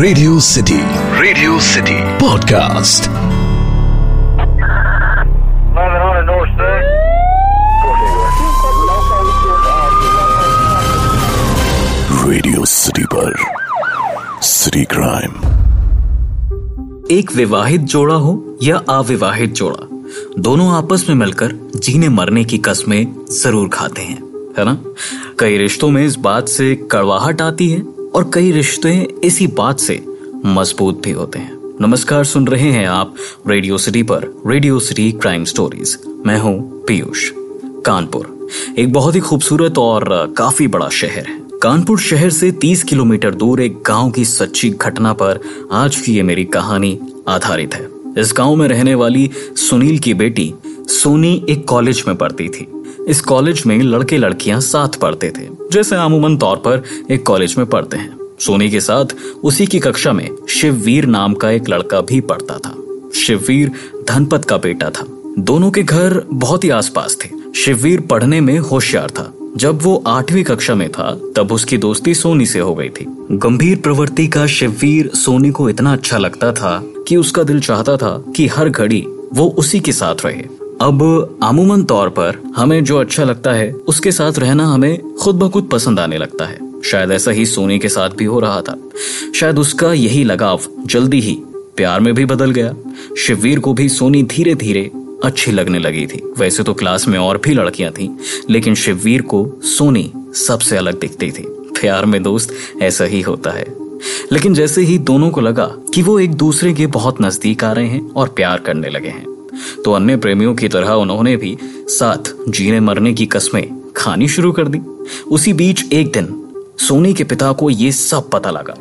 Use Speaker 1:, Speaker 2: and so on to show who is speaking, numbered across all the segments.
Speaker 1: Radio city radio city podcast. Radio city पर city crime
Speaker 2: एक विवाहित जोड़ा हो या अविवाहित जोड़ा? दोनों आपस में मिलकर जीने मरने की कस्में ज़रूर खाते हैं, है ना? कई रिश्तों में इस बात से कड़वाहट आती है। और कई रिश्ते इसी बात से मज़बूत भी होते हैं। नमस्कार, सुन रहे हैं आप रेडियो सिटी पर, रेडियो सिटी क्राइम स्टोरीज। मैं हूँ पीयूष। कानपुर, एक बहुत ही खूबसूरत और काफ़ी बड़ा शहर है। कानपुर शहर से 30 किलोमीटर दूर एक गाँव की सच्ची घटना पर आज की ये मेरी कहानी आधारित है। इस गाँव में रहने वाली सुनील की बेटी सोनी एक कॉलेज में पढ़ती थी। इस कॉलेज में लड़के लड़कियाँ साथ पढ़ते थे। जैसे अमूमन तौर पर एक कॉलेज में पढ़ते हैं। सोनी के साथ उसी की कक्षा में शिववीर नाम का एक लड़का भी पढ़ता था। शिववीर धनपत का बेटा था। दोनों के घर बहुत ही आसपास थे। शिववीर पढ़ने में होशियार था। जब वो आठवीं कक्षा में था, तब उसकी दोस्ती सोनी से हो गई थी। गंभीर प्रवृत्ति का शिववीर सोनी को इतना अच्छा लगता था कि उसका दिल चाहता था कि हर घड़ी वो उसी के साथ रहे। अब आमूमन तौर पर हमें जो अच्छा लगता है, उसके साथ रहना हमें खुद ब खुद पसंद आने लगता है। शायद ऐसा ही सोनी के साथ भी हो रहा था। शायद उसका यही लगाव जल्दी ही प्यार में भी बदल गया। शिववीर को भी सोनी धीरे धीरे अच्छी लगने लगी थी। वैसे तो क्लास में और भी लड़कियाँ थीं, लेकिन शिववीर को सोनी सबसे अलग दिखती थी। प्यार में दोस्त ऐसा ही होता है। लेकिन जैसे ही दोनों को लगा कि वो एक दूसरे के बहुत नज़दीक आ रहे हैं और प्यार करने लगे हैं तो अन्य प्रेमियों की तरह उन्होंने भी साथ जीने मरने की कस्में खानी शुरू कर दी। उसी बीच एक दिन सोनी के पिता को ये सब पता लगा।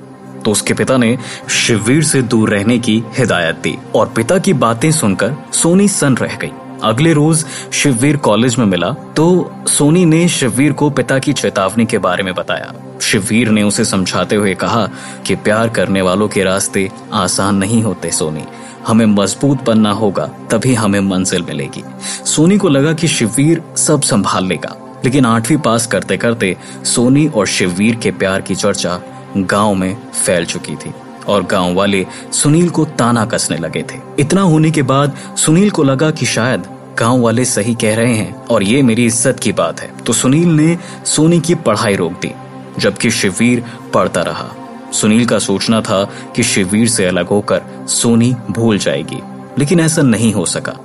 Speaker 2: तो उसके पिता ने शिववीर से दूर रहने की हिदायत दी और पिता की बातें सुनकर सोनी सन रह गई। अगले रोज शिववीर कॉलेज में मिला तो सोनी ने शिववीर को पिता की चेतावनी के बारे में बताया। शिववीर ने उसे समझाते हुए कहा कि प्यार करने वालों के रास्ते आसान नहीं होते सोनी। हमें मज़बूत बनना होगा, तभी हमें मंजिल मिलेगी। सोनी को लगा कि शिववीर सब संभाल लेगा, लेकिन आठवीं पास करते करते सोनी और शिववीर के प्यार की चर्चा गाँव में फैल चुकी थी, और गाँव वाले सुनील को ताना कसने लगे थे। इतना होने के बाद सुनील को लगा कि शायद गाँव वाले सही कह रहे हैं, और ये मेरी इज़्ज़त की बात है। तो सुनील ने सोनी की पढ़ाई रोक दी, जबकि शिववीर पढ़ता रहा। सुनील का सोचना था कि शिववीर से अलग होकर सोनी भूल जाएगी, लेकिन ऐसा नहीं हो सका।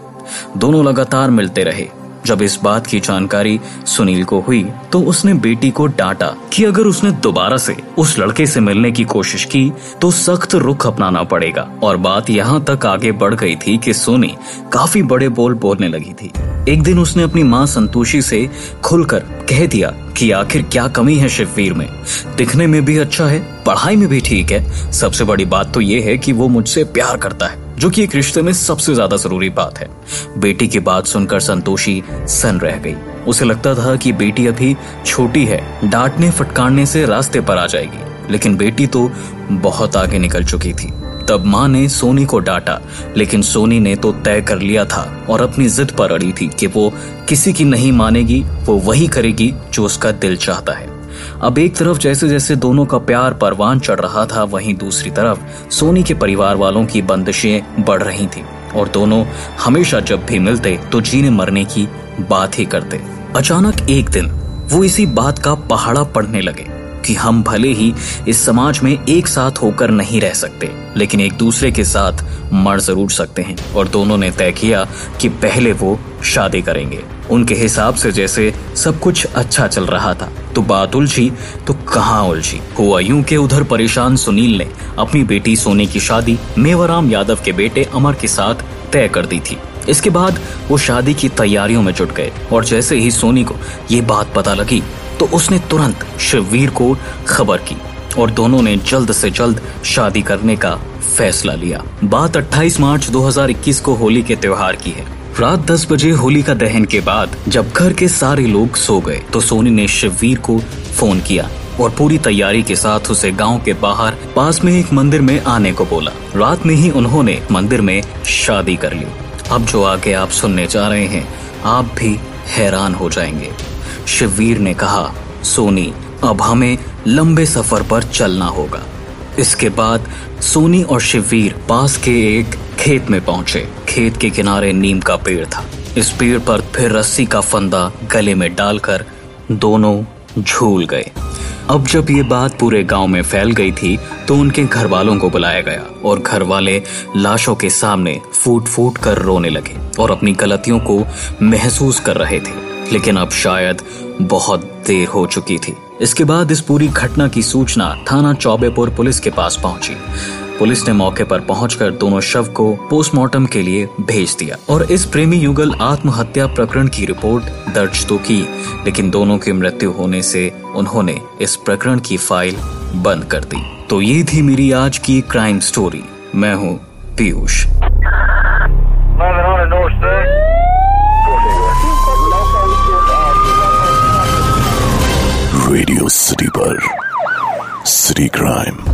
Speaker 2: दोनों लगातार मिलते रहे। जब इस बात की जानकारी सुनील को हुई तो उसने बेटी को डांटा कि अगर उसने दोबारा से उस लड़के से मिलने की कोशिश की तो सख्त रुख अपनाना पड़ेगा। और बात यहाँ तक आगे बढ़ गई थी कि सोनी काफ़ी बड़े बोल बोलने लगी थी। एक दिन उसने अपनी माँ संतोषी से खुलकर कह दिया कि आखिर क्या कमी है शिववीर में? दिखने में भी अच्छा है, पढ़ाई में भी ठीक है। सबसे बड़ी बात तो ये है कि वो मुझसे प्यार करता है। जो कि एक रिश्ते में सबसे ज़्यादा ज़रूरी बात है। बेटी की बात सुनकर संतोषी सन रह गई। उसे लगता था कि बेटी अभी छोटी है, डांटने फटकारने से रास्ते पर आ जाएगी। लेकिन बेटी तो बहुत आगे निकल चुकी थी। तब माँ ने सोनी को डांटा, लेकिन सोनी ने तो तय कर लिया था और अपनी जिद पर अड़ी थी कि वो किसी की नहीं मानेगी, वो वही करेगी जो उसका दिल चाहता है। अब एक तरफ़ जैसे जैसे दोनों का प्यार परवान चढ़ रहा था, वहीं दूसरी तरफ़ सोनी के परिवार वालों की बंदिशें बढ़ रही थी। और दोनों हमेशा जब भी मिलते तो जीने मरने की बात ही करते। अचानक एक दिन, वो इसी बात का पहाड़ा पड़ने लगे कि हम भले ही इस समाज में एक साथ होकर नहीं रह सकते, लेकिन एक दूसरे के साथ मर ज़रूर सकते हैं। और दोनों ने तय किया कि पहले वो शादी करेंगे। उनके हिसाब से जैसे सब कुछ अच्छा चल रहा था। तो बात उलझी तो कहाँ उलझी? हुआ यूँ के उधर परेशान सुनील ने अपनी बेटी सोनी की शादी मेवाराम यादव के बेटे अमर के साथ तय कर दी थी। इसके बाद वो शादी की तैयारियों में जुट गए और जैसे ही सोनी को ये बात पता लगी तो उसने तुरंत शिववीर को खबर की और दोनों ने जल्द से जल्द शादी करने का फैसला लिया। बात 28 मार्च 2021 को होली के त्योहार की है। रात 10 बजे होली का दहन के बाद जब घर के सारे लोग सो गए तो सोनी ने शिववीर को फ़ोन किया और पूरी तैयारी के साथ उसे गाँव के बाहर, पास में एक मंदिर में आने को बोला। रात में ही उन्होंने मंदिर में शादी कर ली। अब जो आगे आप सुनने जा रहे हैं, आप भी हैरान हो जाएँगे। शिववीर ने कहा, सोनी, अब हमें लंबे सफ़र पर चलना होगा। इसके बाद सोनी और शिववीर पास के एक खेत में पहुँचे। खेत के किनारे नीम का पेड़ था। इस पेड़ पर फिर रस्सी का फंदा गले में डालकर दोनों झूल गए। अब जब ये बात पूरे गाँव में फैल गई थी तो उनके घर वालों को बुलाया गया और घर वाले लाशों के सामने फूट फूट कर रोने लगे और अपनी गलतियों को महसूस कर रहे थे। लेकिन अब शायद बहुत देर हो चुकी थी। इसके बाद इस पूरी घटना की सूचना थाना चौबेपुर पुलिस के पास पहुँची। पुलिस ने मौके पर पहुंचकर दोनों शव को पोस्टमार्टम के लिए भेज दिया और इस प्रेमी युगल आत्महत्या प्रकरण की रिपोर्ट दर्ज तो की लेकिन दोनों की मृत्यु होने से उन्होंने इस प्रकरण की फ़ाइल बंद कर दी। तो ये थी मेरी आज की क्राइम स्टोरी। मैं हूँ पीयूष.
Speaker 1: रेडियो सिटी पर सिटी क्राइम